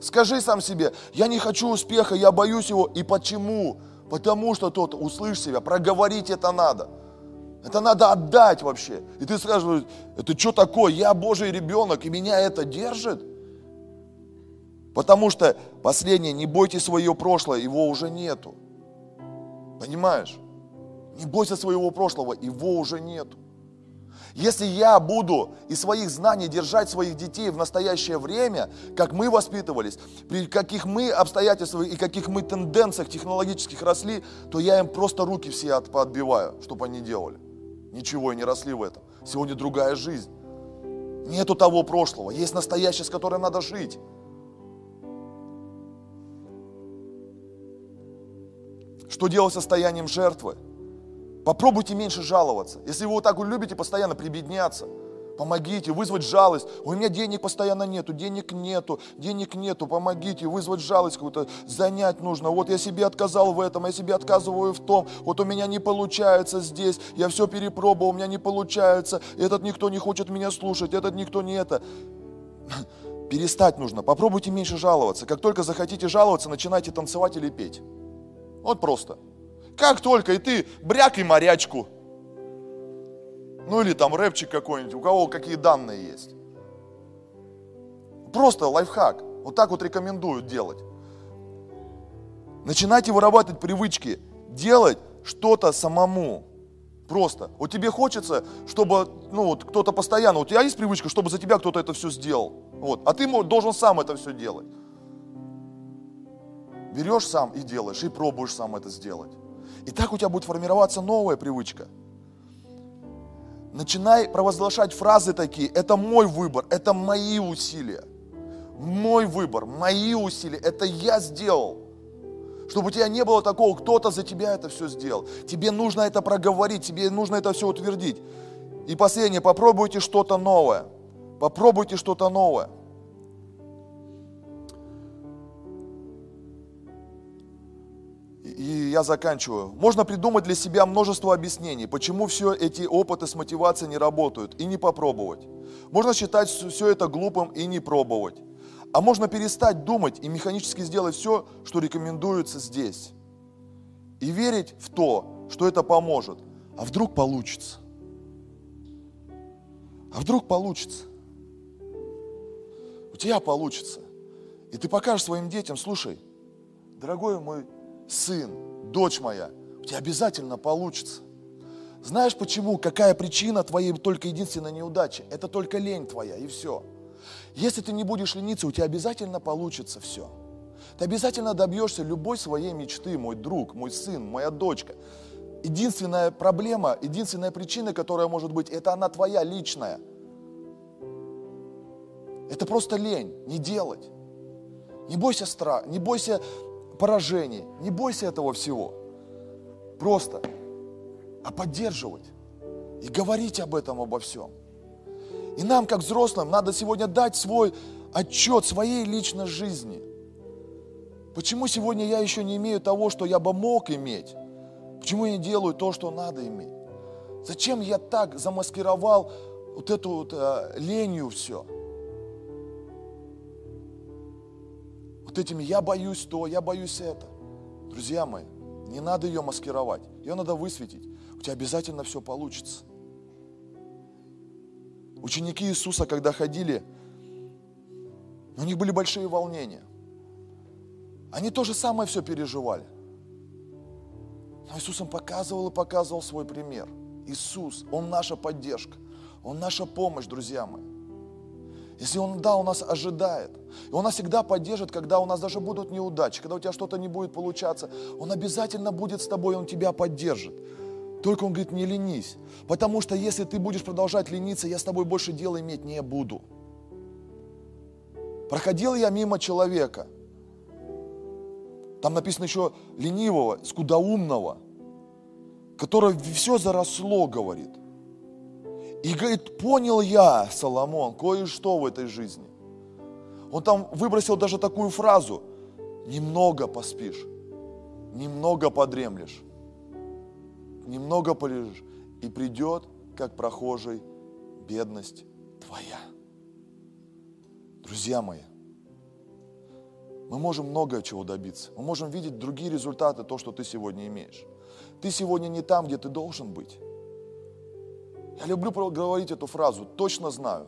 Скажи сам себе, я не хочу успеха, я боюсь его. И почему? Потому что тот, услышь себя, проговорить это надо. Это надо отдать вообще. И ты скажешь, это что такое? Я Божий ребенок, и меня это держит? Потому что, последнее, не бойтесь свое прошлое, его уже нету. Понимаешь? Не бойся своего прошлого, его уже нету. Если я буду из своих знаний держать своих детей в настоящее время, как мы воспитывались, при каких мы обстоятельствах и каких мы тенденциях технологических росли, то я им просто руки все отбиваю, чтобы они делали. Ничего и не росли в этом. Сегодня другая жизнь. Нету того прошлого, есть настоящее, с которым надо жить. Что делать состоянием жертвы? Попробуйте меньше жаловаться. Если вы вот так любите постоянно прибедняться, помогите, вызвать жалость. У меня денег постоянно нету, денег нету, денег нету, помогите, вызвать жалость какую-то, занять нужно. Вот я себе отказал в этом, я себе отказываю в том, вот у меня не получается здесь, я все перепробовал, у меня не получается, этот никто не хочет меня слушать, этот никто не это. *laughs* Перестать нужно, попробуйте меньше жаловаться. Как только захотите жаловаться, начинайте танцевать или петь. Вот просто. Как только и ты бряк и морячку. Ну или там рэпчик какой-нибудь, у кого какие данные есть. Просто лайфхак. Вот так вот рекомендуют делать. Начинайте вырабатывать привычки, делать что-то самому. Просто. Вот тебе хочется, чтобы ну, вот, кто-то постоянно, у тебя есть привычка, чтобы за тебя кто-то это все сделал. Вот. А ты должен сам это все делать. Берешь сам и делаешь, и пробуешь сам это сделать. И так у тебя будет формироваться новая привычка. Начинай провозглашать фразы такие, это мой выбор, это мои усилия. Мой выбор, мои усилия, это я сделал. Чтобы у тебя не было такого, кто-то за тебя это все сделал. Тебе нужно это проговорить, тебе нужно это все утвердить. И последнее, попробуйте что-то новое. Попробуйте что-то новое. И я заканчиваю. Можно придумать для себя множество объяснений, почему все эти опыты с мотивацией не работают, и не попробовать. Можно считать все это глупым и не пробовать. А можно перестать думать и механически сделать все, что рекомендуется здесь. И верить в то, что это поможет. А вдруг получится? А вдруг получится? У тебя получится. И ты покажешь своим детям, слушай, дорогой мой сын, дочь моя, у тебя обязательно получится. Знаешь почему? Какая причина твоей только единственной неудачи? Это только лень твоя, и все. Если ты не будешь лениться, у тебя обязательно получится все. Ты обязательно добьешься любой своей мечты, мой друг, мой сын, моя дочка. Единственная проблема, единственная причина, которая может быть, это она твоя личная. Это просто лень, не делать. Не бойся страха, не бойся поражений. Не бойся этого всего. Просто. А поддерживать. И говорить об этом, обо всем. И нам, как взрослым, надо сегодня дать свой отчет своей личной жизни. Почему сегодня я еще не имею того, что я бы мог иметь? Почему я не делаю то, что надо иметь? Зачем я так замаскировал вот эту вот э, ленью все? Вот этими «я боюсь то, я боюсь это». Друзья мои, не надо ее маскировать, ее надо высветить. У тебя обязательно все получится. Ученики Иисуса, когда ходили у них были большие волнения. Они то же самое все переживали. Но Иисус им показывал и показывал свой пример. Иисус, Он наша поддержка, Он наша помощь, друзья мои. Если Он, да, у нас ожидает, и Он нас всегда поддержит, когда у нас даже будут неудачи, когда у тебя что-то не будет получаться, Он обязательно будет с тобой, Он тебя поддержит. Только Он говорит, не ленись, потому что если ты будешь продолжать лениться, я с тобой больше дела иметь не буду. Проходил я мимо человека, там написано еще ленивого, скудоумного, которое все заросло, говорит. И говорит, понял я, Соломон, кое-что в этой жизни. Он там выбросил даже такую фразу, немного поспишь, немного подремлешь, немного полежишь, и придет, как прохожий, бедность твоя. Друзья мои, мы можем много чего добиться. Мы можем видеть другие результаты, то, что ты сегодня имеешь. Ты сегодня не там, где ты должен быть. Я люблю говорить эту фразу, точно знаю.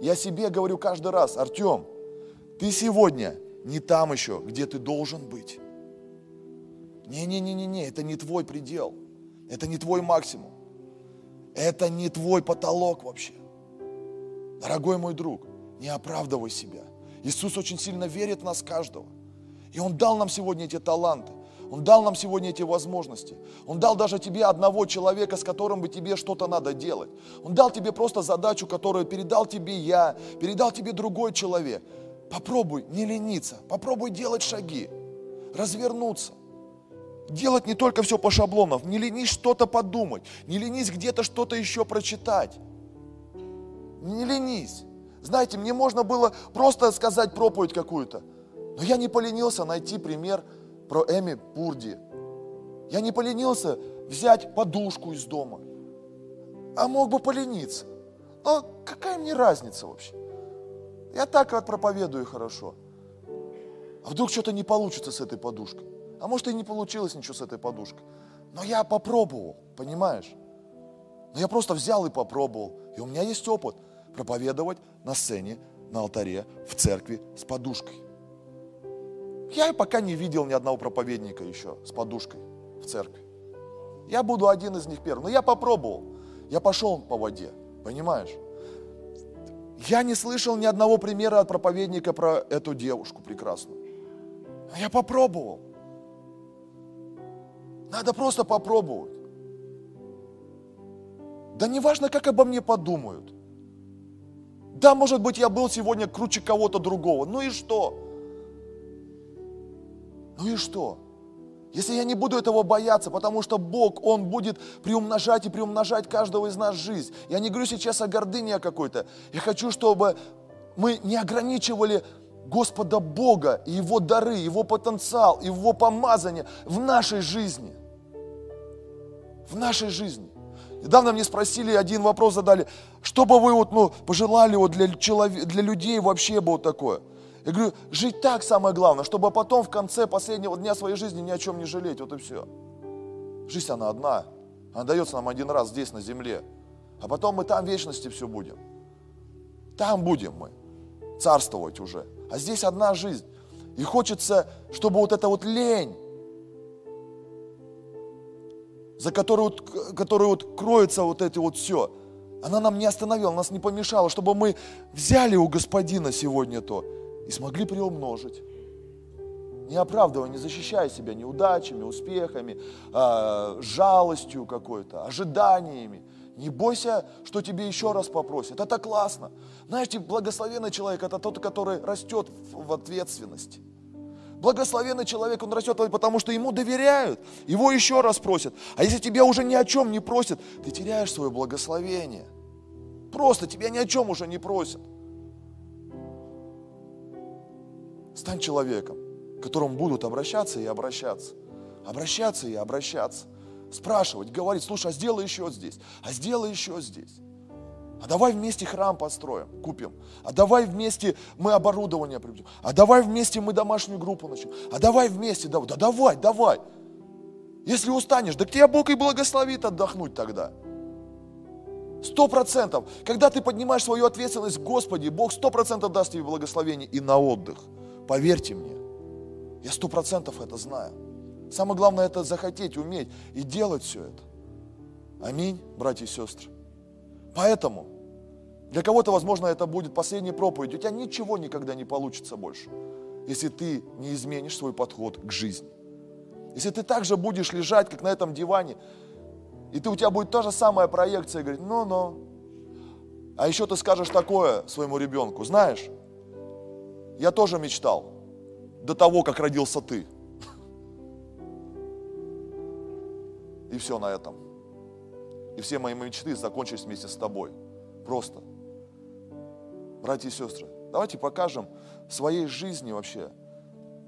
Я себе говорю каждый раз, Артем, ты сегодня не там еще, где ты должен быть. Не-не-не-не, это не твой предел. Это не твой максимум. Это не твой потолок вообще. Дорогой мой друг, не оправдывай себя. Иисус очень сильно верит в нас каждого. И Он дал нам сегодня эти таланты. Он дал нам сегодня эти возможности. Он дал даже тебе одного человека, с которым бы тебе что-то надо делать. Он дал тебе просто задачу, которую передал тебе я, передал тебе другой человек. Попробуй не лениться, попробуй делать шаги, развернуться. Делать не только все по шаблонам, не ленись что-то подумать, не ленись где-то что-то еще прочитать. Не ленись. Знаете, мне можно было просто сказать проповедь какую-то, но я не поленился найти пример про Эми Пурди. Я не поленился взять подушку из дома, а мог бы полениться. Но какая мне разница вообще? Я так вот проповедую хорошо. А вдруг что-то не получится с этой подушкой? А может и не получилось ничего с этой подушкой. Но я попробовал, понимаешь? Но я просто взял и попробовал. И у меня есть опыт проповедовать на сцене, на алтаре, в церкви с подушкой. Я пока не видел ни одного проповедника еще с подушкой в церкви. Я буду один из них первым. Но я попробовал. Я пошел по воде, понимаешь? Я не слышал ни одного примера от проповедника про эту девушку прекрасную. Я попробовал. Надо просто попробовать. Да не важно, как обо мне подумают. Да, может быть, я был сегодня круче кого-то другого. Ну и что? Ну и что? Если я не буду этого бояться, потому что Бог, Он будет приумножать и приумножать каждого из нас жизнь. Я не говорю сейчас о гордыне какой-то. Я хочу, чтобы мы не ограничивали Господа Бога и Его дары, Его потенциал, Его помазание в нашей жизни. В нашей жизни. Недавно мне спросили, один вопрос задали, что бы вы вот, ну, пожелали вот для, человек, для людей вообще было такое – я говорю, жить так самое главное, чтобы потом в конце последнего дня своей жизни ни о чем не жалеть, вот и все. Жизнь она одна, она дается нам один раз здесь, на земле. А потом мы там в вечности все будем. Там будем мы царствовать уже. А здесь одна жизнь. И хочется, чтобы вот эта вот лень, за которую, которую вот кроется вот это вот все, она нам не остановила, нас не помешала, чтобы мы взяли у Господина сегодня то и смогли приумножить. Не оправдывая, не защищая себя неудачами, успехами, э, жалостью какой-то, ожиданиями. Не бойся, что тебе еще раз попросят. Это классно. Знаете, благословенный человек – это тот, который растет в ответственности. Благословенный человек, он растет, потому что ему доверяют, его еще раз просят. А если тебя уже ни о чем не просят, ты теряешь свое благословение. Просто тебя ни о чем уже не просят. Стань человеком, к которому будут обращаться и обращаться. Обращаться и обращаться. Спрашивать, говорить, слушай, а сделай еще здесь, а сделай еще здесь. А давай вместе храм построим, купим. А давай вместе мы оборудование приведем. А давай вместе мы домашнюю группу начнем. А давай вместе, да, да давай, давай. Если устанешь, да тебя Бог и благословит отдохнуть тогда. Сто процентов. Когда ты поднимаешь свою ответственность в Господе, Бог сто процентов даст тебе благословение и на отдых. Поверьте мне. Я сто процентов это знаю. Самое главное это захотеть, уметь и делать все это. Аминь, братья и сестры. Поэтому, для кого-то, возможно, это будет последняя проповедь. У тебя ничего никогда не получится больше, если ты не изменишь свой подход к жизни. Если ты также будешь лежать, как на этом диване, и ты, у тебя будет та же самая проекция, и говорит, ну-ну. А еще ты скажешь такое своему ребенку, знаешь, я тоже мечтал до того, как родился ты. И все на этом. И все мои мечты закончились вместе с тобой. Просто. Братья и сестры, давайте покажем своей жизни вообще,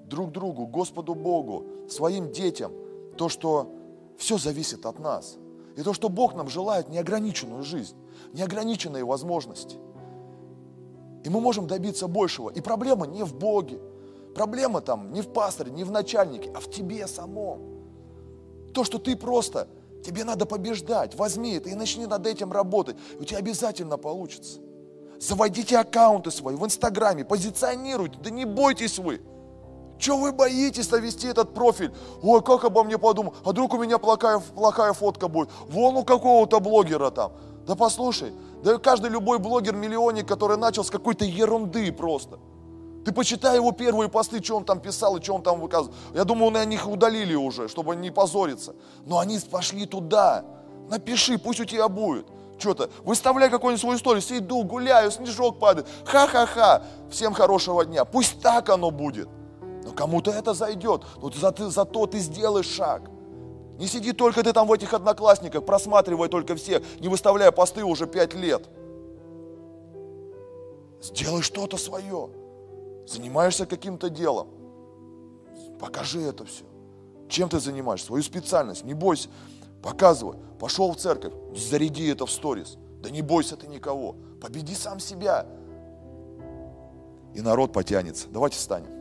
друг другу, Господу Богу, своим детям, то, что все зависит от нас. И то, что Бог нам желает неограниченную жизнь, неограниченные возможности. И мы можем добиться большего. И проблема не в Боге. Проблема там не в пасторе, не в начальнике, а в тебе самом. То, что ты просто, тебе надо побеждать. Возьми это и начни над этим работать. У тебя обязательно получится. Заводите аккаунты свои в Инстаграме, позиционируйте, да не бойтесь вы. Чего вы боитесь навести этот профиль? Ой, как обо мне подумал? А вдруг у меня плохая, плохая фотка будет? Вон у какого-то блогера там. Да послушай, да каждый любой блогер-миллионник, который начал с какой-то ерунды просто. Ты почитай его первые посты, что он там писал и что он там выказывал. Я думаю, на них удалили уже, чтобы не позориться. Но они пошли туда. Напиши, пусть у тебя будет. Что-то, выставляй какую-нибудь свою историю, иду, гуляю, снежок падает. Ха-ха-ха. Всем хорошего дня. Пусть так оно будет. Но кому-то это зайдет. Но за, ты, зато ты сделаешь шаг. Не сиди только ты там в этих одноклассниках, просматривай только все, не выставляя посты уже пять лет. Сделай что-то свое. Занимаешься каким-то делом. Покажи это все. Чем ты занимаешься? Свою специальность. Не бойся. Показывай. Пошел в церковь. Заряди это в сторис. Да не бойся ты никого. Победи сам себя. И народ потянется. Давайте встанем.